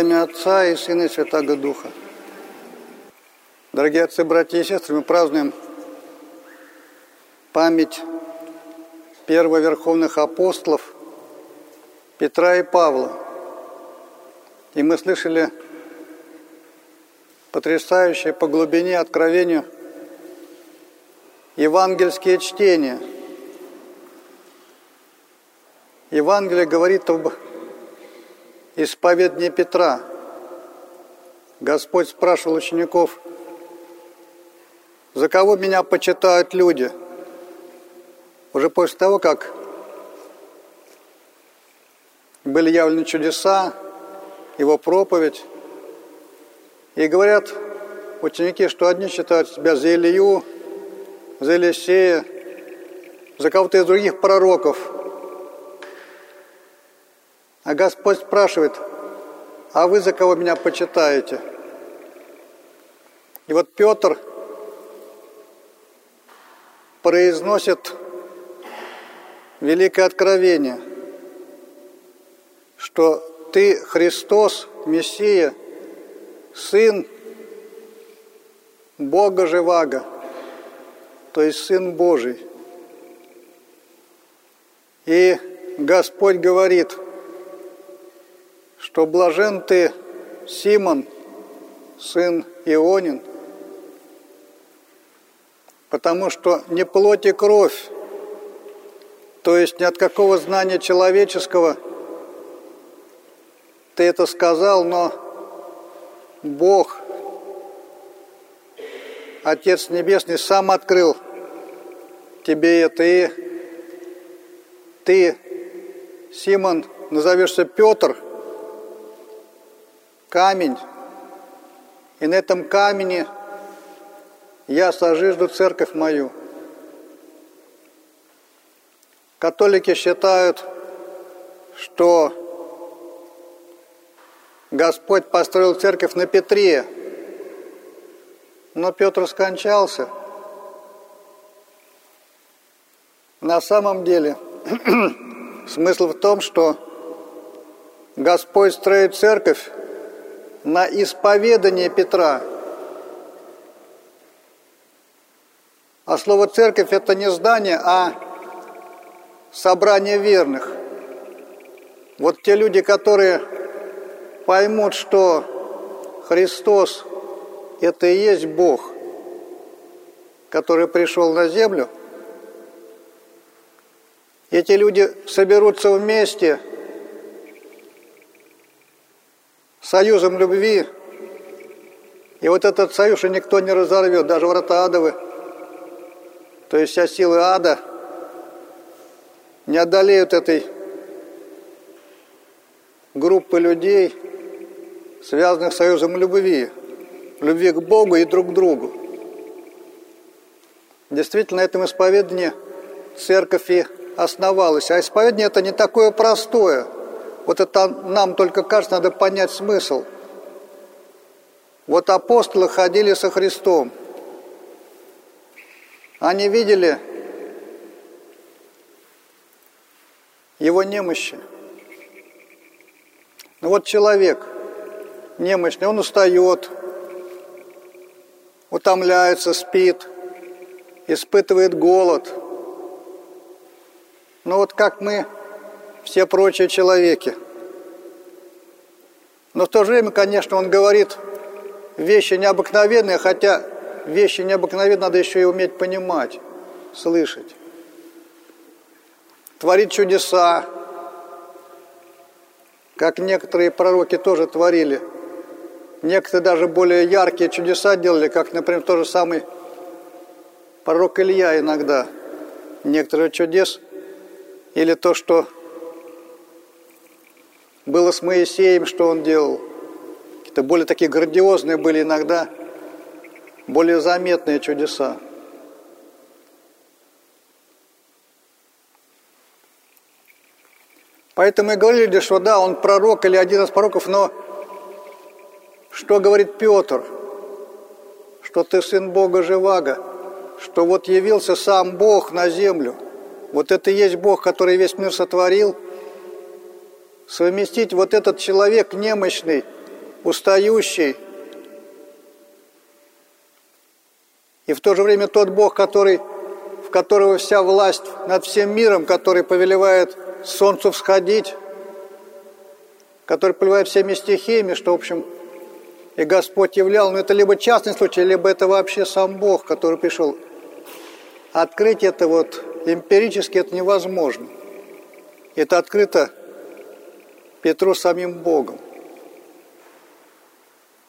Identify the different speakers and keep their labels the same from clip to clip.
Speaker 1: Во имя Отца и Сына и Святаго Духа. Дорогие отцы, братья и сестры, мы празднуем память первоверховных апостолов Петра и Павла. И мы слышали потрясающее по глубине откровению евангельские чтения. Евангелие говорит об исповедание Петра. Господь спрашивал учеников, за кого меня почитают люди? Уже после того, как были явлены чудеса, его проповедь, и говорят ученики, что одни считают себя за Илью, за Елисея, за кого-то из других пророков – а Господь спрашивает, а вы за кого меня почитаете? И вот Петр произносит великое откровение, что ты Христос, Мессия, Сын Бога Живаго, то есть Сын Божий. И Господь говорит – что блажен ты, Симон, сын Ионин, потому что не плоть и кровь, то есть ни от какого знания человеческого ты это сказал, но Бог, Отец Небесный, сам открыл тебе это, и ты, Симон, назовешься Петр – камень, и на этом камне я сожижду церковь мою. Католики считают, что Господь построил церковь на Петре, но Петр скончался. На самом деле смысл в том, что Господь строит церковь на исповедание Петра. А слово «церковь» – это не здание, а собрание верных. Вот те люди, которые поймут, что Христос – это и есть Бог, который пришел на землю, эти люди соберутся вместе – союзом любви. И вот этот союз никто не разорвет, даже врата адовы. То есть вся сила ада не одолеют этой группы людей, связанных союзом любви, любви к Богу и друг к другу. Действительно, на этом исповедании церковь и основалась. А исповедание это не такое простое – вот это нам только кажется, надо понять смысл. Вот апостолы ходили со Христом. Они видели его немощи. Ну вот человек немощный, он устает, утомляется, спит, испытывает голод. Но вот как мы все прочие человеки. Но в то же время, конечно, он говорит вещи необыкновенные, хотя вещи необыкновенные надо еще и уметь понимать, слышать. Творит чудеса, как некоторые пророки тоже творили. Некоторые даже более яркие чудеса делали, как, например, тот же самый пророк Илья иногда. Некоторые чудес или то, что было с Моисеем, что он делал. Какие-то более такие грандиозные были иногда, более заметные чудеса. Поэтому и говорили, что да, он пророк или один из пророков, но что говорит Петр? Что ты сын Бога Живаго, что вот явился сам Бог на землю. Вот это и есть Бог, который весь мир сотворил – совместить вот этот человек немощный устающий, и в то же время тот Бог, который, в которого вся власть над всем миром, который повелевает солнцу всходить, который повелевает всеми стихиями, что, в общем, и Господь являл, но это либо частный случай, либо это вообще сам Бог, который пришел. Открыть это вот эмпирически это невозможно. Это открыто Петру самим Богом.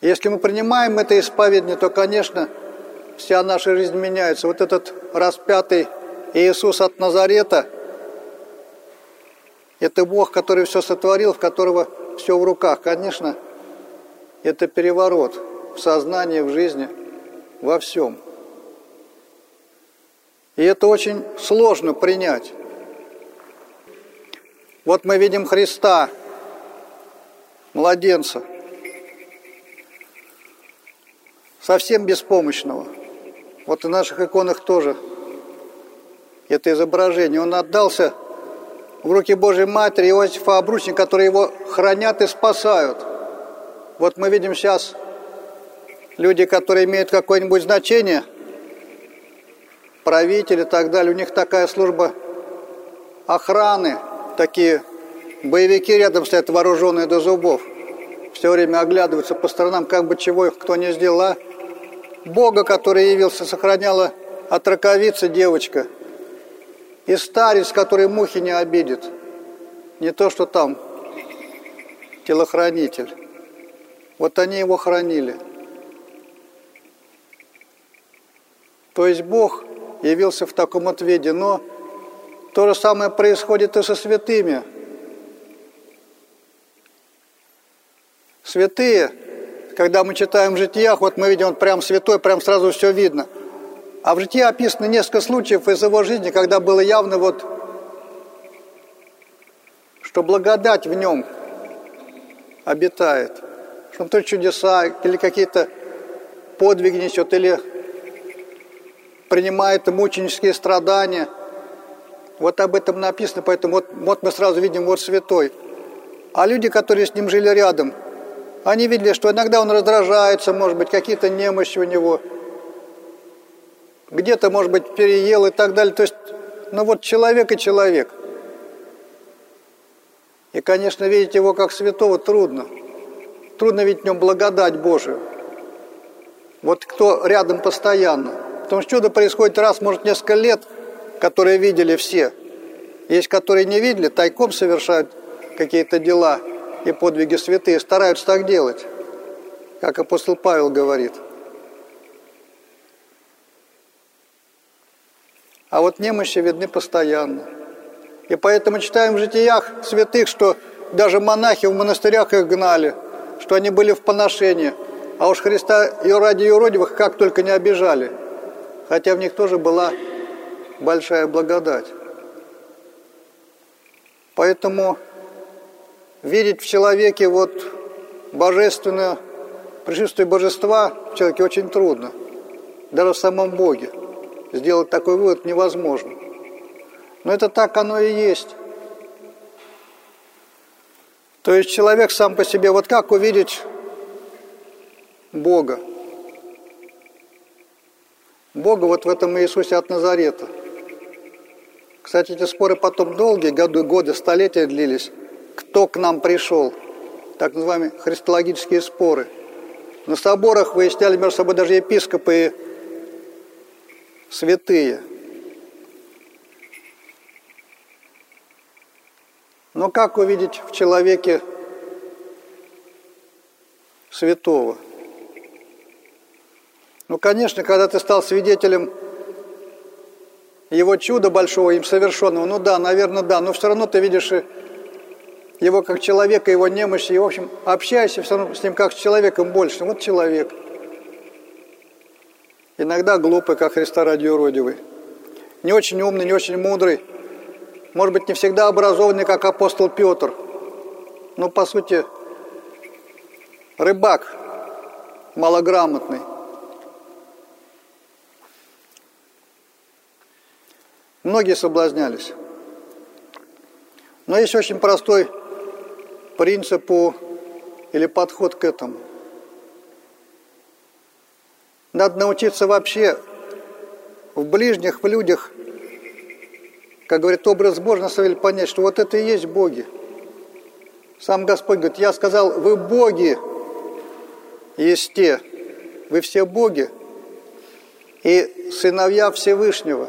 Speaker 1: Если мы принимаем это исповедание, то, конечно, вся наша жизнь меняется. Вот этот распятый Иисус от Назарета – это Бог, который все сотворил, в которого все в руках. Конечно, это переворот в сознании, в жизни, во всем. И это очень сложно принять. Вот мы видим Христа, младенца, совсем беспомощного. Вот в наших иконах тоже это изображение. Он отдался в руки Божьей Матери Иосифа Обручника, которые его хранят и спасают. Вот мы видим сейчас люди, которые имеют какое-нибудь значение, правители и так далее, у них такая служба охраны, такие боевики рядом стоят вооруженные до зубов, все время оглядываются по сторонам, как бы чего их кто не сделал, а Бога, который явился, сохраняла от раковицы девочка. И старец, который мухи не обидит. Не то, что там телохранитель. Вот они его хранили. То есть Бог явился в таком вот виде. Но то же самое происходит и со святыми. Святые когда мы читаем в житиях, вот мы видим, он прям святой, прям сразу все видно. А в житии описано несколько случаев из его жизни, когда было явно вот, что благодать в нем обитает. Что он то чудеса или какие-то подвиги несет, или принимает мученические страдания. Вот об этом написано, поэтому вот, вот мы сразу видим, вот святой. А люди, которые с ним жили рядом – они видели, что иногда он раздражается, может быть, какие-то немощи у него, где-то, может быть, переел и так далее. То есть, ну вот человек и человек. И, конечно, видеть его как святого трудно. Трудно видеть в нем благодать Божию. Вот кто рядом постоянно. Потому что чудо происходит раз, может, несколько лет, которые видели все. Есть, которые не видели, тайком совершают какие-то дела – и подвиги святые стараются так делать, как апостол Павел говорит. А вот немощи видны постоянно. И поэтому читаем в житиях святых, что даже монахи в монастырях их гнали, что они были в поношении. А уж Христа и ради юродивых как только не обижали. Хотя в них тоже была большая благодать. Поэтому видеть в человеке вот божественное присутствие божества в человеке очень трудно. Даже в самом Боге. Сделать такой вывод невозможно. Но это так оно и есть. То есть человек сам по себе, вот как увидеть Бога? Бога вот в этом Иисусе от Назарета. Кстати, эти споры потом долгие годы, годы, столетия длились кто к нам пришел, так называемые христологические споры. На соборах выясняли между собой даже епископы и святые. Но как увидеть в человеке святого? Ну, конечно, когда ты стал свидетелем его чуда большого, им совершенного, ну да, наверное, да, но все равно ты видишь и его как человека, его немощи, и, в общем, общайся с ним как с человеком больше. Вот человек. Иногда глупый, как Христа ради уродивый. Не очень умный, не очень мудрый. Может быть, не всегда образованный, как апостол Петр. Но, по сути, рыбак малограмотный. Многие соблазнялись. Но есть очень простой принципу или подход к этому. Надо научиться вообще в ближних, в людях, как говорит образ деле понять, что вот это и есть боги. Сам Господь говорит, я сказал, вы боги, есть те, вы все боги и сыновья Всевышнего.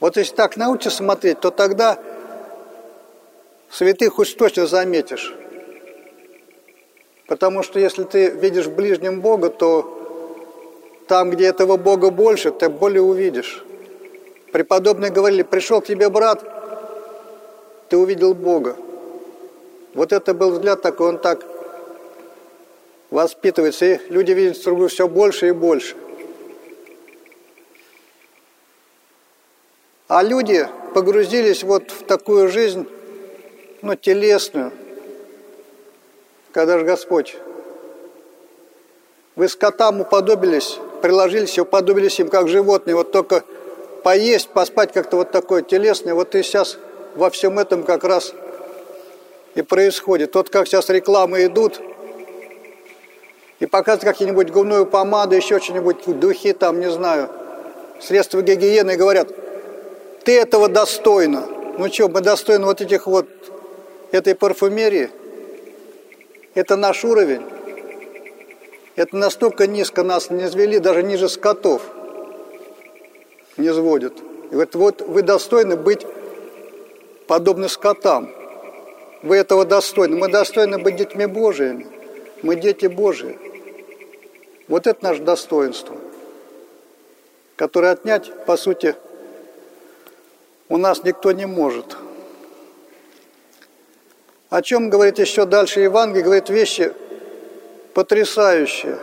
Speaker 1: Вот если так научишься смотреть, то тогда святых уж точно заметишь. Потому что если ты видишь в ближнем Бога, то там, где этого Бога больше, ты более увидишь. Преподобные говорили, пришел к тебе брат, ты увидел Бога. Вот это был взгляд такой, он так воспитывается, и люди видят друг друга все больше и больше. А люди погрузились вот в такую жизнь, ну, телесную, когда же Господь, вы скотам уподобились, приложились и уподобились им, как животные, вот только поесть, поспать как-то вот такое телесное, вот и сейчас во всем этом как раз и происходит. Вот как сейчас рекламы идут, и показывают какие-нибудь губную помаду, еще что-нибудь, духи там, не знаю, средства гигиены, и говорят, ты этого достойна. Ну что, мы достойны вот этих вот, этой парфюмерии? Это наш уровень. Это настолько низко нас не извели, даже ниже скотов не сводят. И говорит, вот вы достойны быть подобны скотам. Вы этого достойны. Мы достойны быть детьми Божиими. Мы дети Божии. Вот это наше достоинство, которое отнять, по сути, у нас никто не может. О чем говорит еще дальше Евангелие? Говорит вещи потрясающие.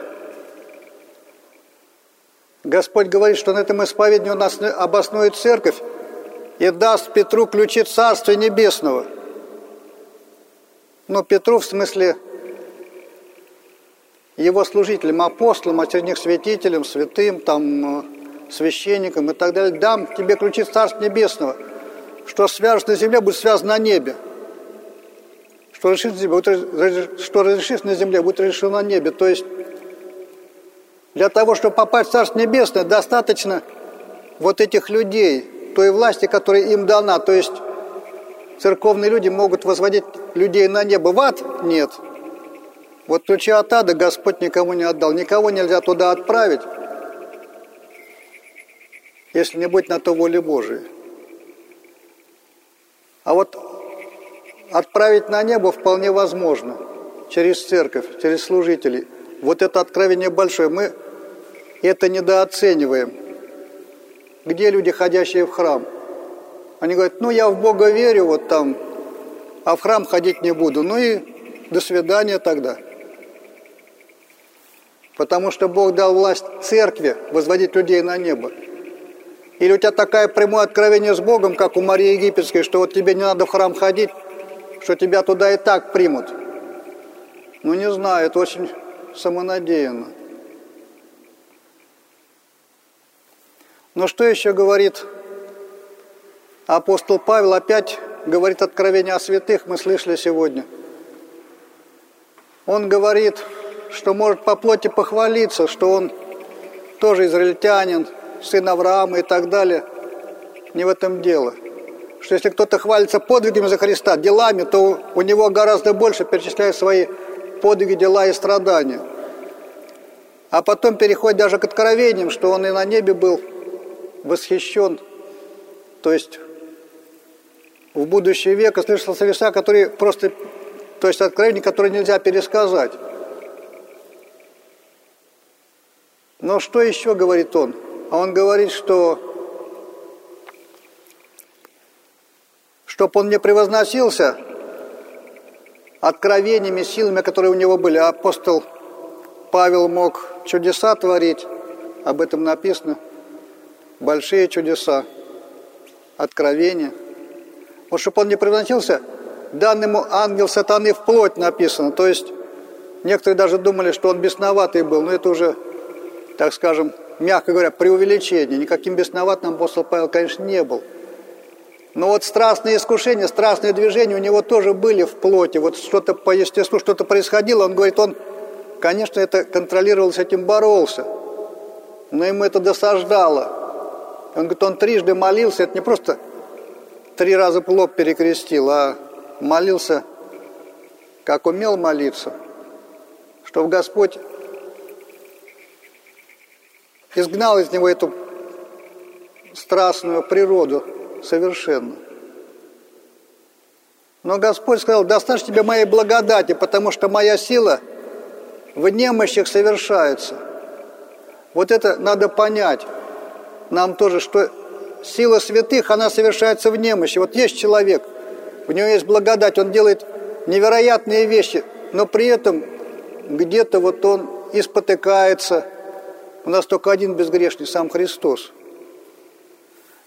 Speaker 1: Господь говорит, что на этом исповеднии у нас обоснует церковь и даст Петру ключи Царства Небесного. Но Петру в смысле его служителям, апостолам, а святителям, святым, там, э, священникам и так далее, дам тебе ключи Царства Небесного. Что свяжешь на земле, будет связано на небе. Что разрешишь на земле, будет, что разрешишь на земле, будет решено на небе. То есть для того, чтобы попасть в Царство Небесное, достаточно вот этих людей, той власти, которая им дана. То есть церковные люди могут возводить людей на небо. В ад – нет. Вот ключи от ада Господь никому не отдал. Никого нельзя туда отправить, если не быть на то воле Божией. А вот отправить на небо вполне возможно через церковь, через служителей. Вот это откровение большое. Мы это недооцениваем. Где люди, ходящие в храм? Они говорят, ну я в Бога верю, вот там, а в храм ходить не буду. Ну и до свидания тогда. Потому что Бог дал власть церкви возводить людей на небо. Или у тебя такое прямое откровение с Богом, как у Марии Египетской, что вот тебе не надо в храм ходить, что тебя туда и так примут. Ну, не знаю, это очень самонадеянно. Но что еще говорит апостол Павел? Опять говорит откровение о святых, мы слышали сегодня. Он говорит, что может по плоти похвалиться, что он тоже израильтянин, сын Авраама и так далее. Не в этом дело – что если кто-то хвалится подвигами за Христа, делами, то у него гораздо больше перечисляет свои подвиги, дела и страдания. А потом переходит даже к откровениям, что он и на небе был восхищен. То есть в будущий век слышался веса, которые просто, то есть откровения, которые нельзя пересказать. Но что еще говорит он? А он говорит, что чтобы он не превозносился откровениями, силами, которые у него были. Апостол Павел мог чудеса творить, об этом написано, большие чудеса, откровения. Вот чтобы он не превозносился, дан ему ангел сатаны в плоть написано. То есть некоторые даже думали, что он бесноватый был, но это уже, так скажем, мягко говоря, преувеличение. Никаким бесноватым апостол Павел, конечно, не был. Но вот страстные искушения, страстные движения у него тоже были в плоти. Вот что-то по естеству, что-то происходило. Он говорит, он, конечно, это контролировал, с этим боролся. Но ему это досаждало. Он говорит, он трижды молился. Это не просто три раза лоб перекрестил, а молился, как умел молиться. Чтобы Господь изгнал из него эту страстную природу совершенно. Но Господь сказал, достаточно тебе моей благодати, потому что моя сила в немощах совершается. Вот это надо понять нам тоже, что сила святых, она совершается в немощи. Вот есть человек, у него есть благодать, он делает невероятные вещи, но при этом где-то вот он и спотыкается. У нас только один безгрешный, сам Христос.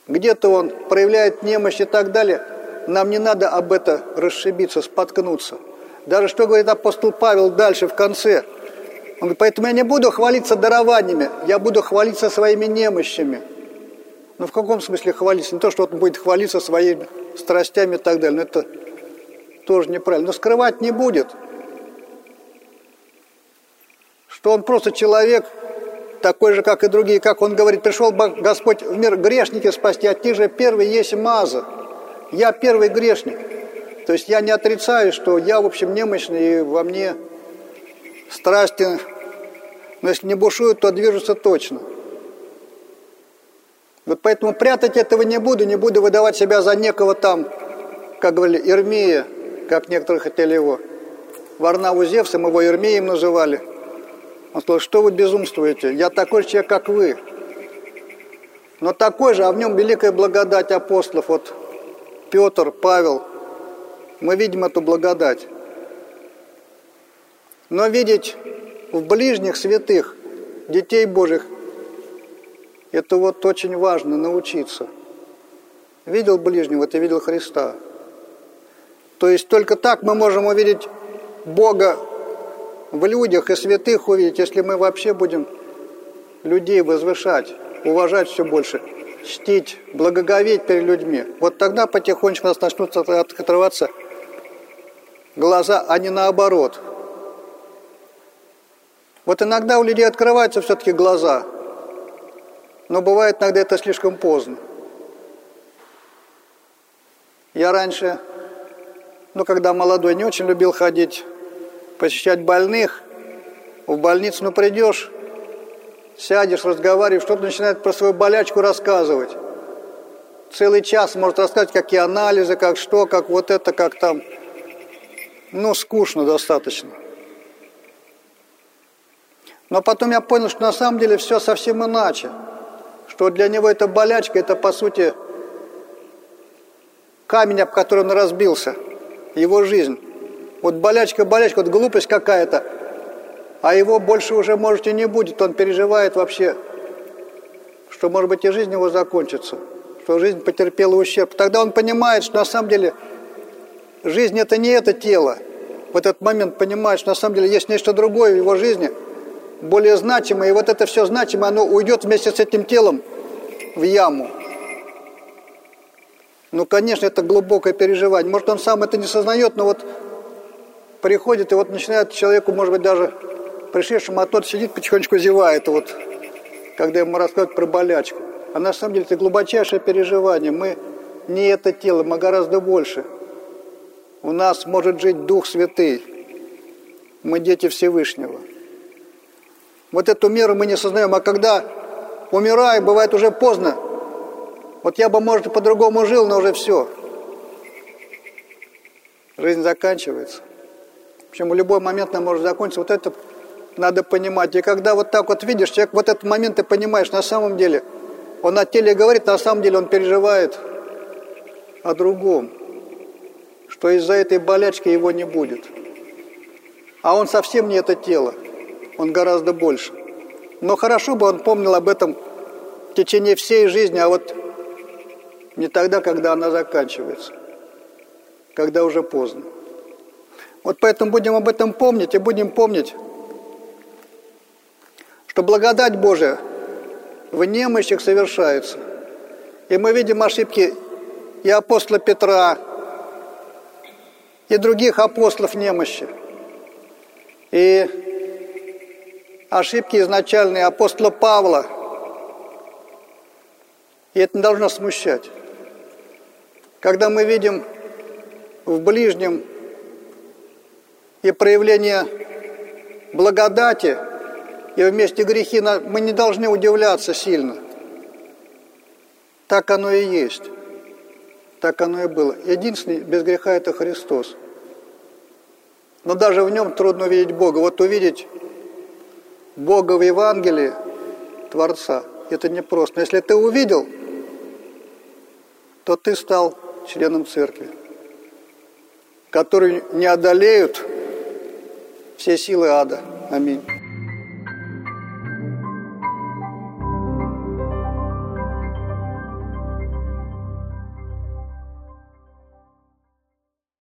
Speaker 1: Где-то он проявляет немощь и так далее. Нам не надо об это расшибиться, споткнуться. Даже что говорит апостол Павел дальше, в конце. Он говорит, поэтому я не буду хвалиться дарованиями, я буду хвалиться своими немощами. Ну, в каком смысле хвалиться? Не то, что он будет хвалиться своими страстями и так далее. Но это тоже неправильно. Но скрывать не будет. Что он просто человек, такой же, как и другие, как он говорит, пришел Господь в мир грешники спасти, а ты же первый есть маза. Я первый грешник. То есть я не отрицаю, что я, в общем, немощный, и во мне страсти, но если не бушуют, то движутся точно. Вот поэтому прятать этого не буду, не буду выдавать себя за некого там, как говорили, Ирмия, как некоторые хотели его. Варнаву Зевсом его Ирмеем называли – он сказал, что вы безумствуете? Я такой же человек, как вы. Но такой же, а в нем великая благодать апостолов. Вот Петр, Павел, мы видим эту благодать. Но видеть в ближних святых, детей Божьих, это вот очень важно научиться. Видел ближнего, ты видел Христа. То есть только так мы можем увидеть Бога в людях и святых увидеть, если мы вообще будем людей возвышать, уважать все больше, чтить, благоговеть перед людьми. Вот тогда потихонечку у нас начнут открываться глаза, а не наоборот. Вот иногда у людей открываются все-таки глаза, но бывает иногда это слишком поздно. Я раньше, ну, когда молодой, не очень любил ходить посещать больных, в больницу, ну, придешь, сядешь, разговариваешь, что-то начинает про свою болячку рассказывать. Целый час может рассказать, какие анализы, как что, как вот это, как там. Ну, скучно достаточно. Но потом я понял, что на самом деле все совсем иначе. Что для него эта болячка, это по сути камень, об который он разбился, его жизнь. Вот болячка, болячка, вот глупость какая-то, а его больше уже, может, и не будет. Он переживает вообще, что, может быть, и жизнь его закончится, что жизнь потерпела ущерб. Тогда он понимает, что на самом деле жизнь – это не это тело. В этот момент понимает, что на самом деле есть нечто другое в его жизни, более значимое, и вот это все значимое, оно уйдет вместе с этим телом в яму. Ну, конечно, это глубокое переживание. Может, он сам это не сознает, но вот приходит, и вот начинает человеку, может быть, даже пришедшему, а тот сидит, потихонечку зевает, вот, когда ему рассказывают про болячку. А на самом деле это глубочайшее переживание. Мы не это тело, мы гораздо больше. У нас может жить Дух Святый. Мы дети Всевышнего. Вот эту меру мы не сознаем. А когда умираем, бывает уже поздно. Вот я бы, может, и по-другому жил, но уже все. Жизнь заканчивается. Почему любой момент нам может закончиться. Вот это надо понимать. И когда вот так вот видишь, человек в этот момент ты понимаешь, на самом деле, он о теле говорит, на самом деле он переживает о другом. Что из-за этой болячки его не будет. А он совсем не это тело. Он гораздо больше. Но хорошо бы он помнил об этом в течение всей жизни, а вот не тогда, когда она заканчивается. Когда уже поздно. Вот поэтому будем об этом помнить и будем помнить, что благодать Божия в немощах совершается. И мы видим ошибки и апостола Петра, и других апостолов немощи, и ошибки изначальные апостола Павла. И это не должно смущать. Когда мы видим в ближнем и проявление благодати, и вместе грехи, мы не должны удивляться сильно. Так оно и есть. Так оно и было. Единственный без греха – это Христос. Но даже в нем трудно увидеть Бога. Вот увидеть Бога в Евангелии, Творца, это непросто. Но если ты увидел, то ты стал членом церкви, который не одолеют все силы ада. Аминь.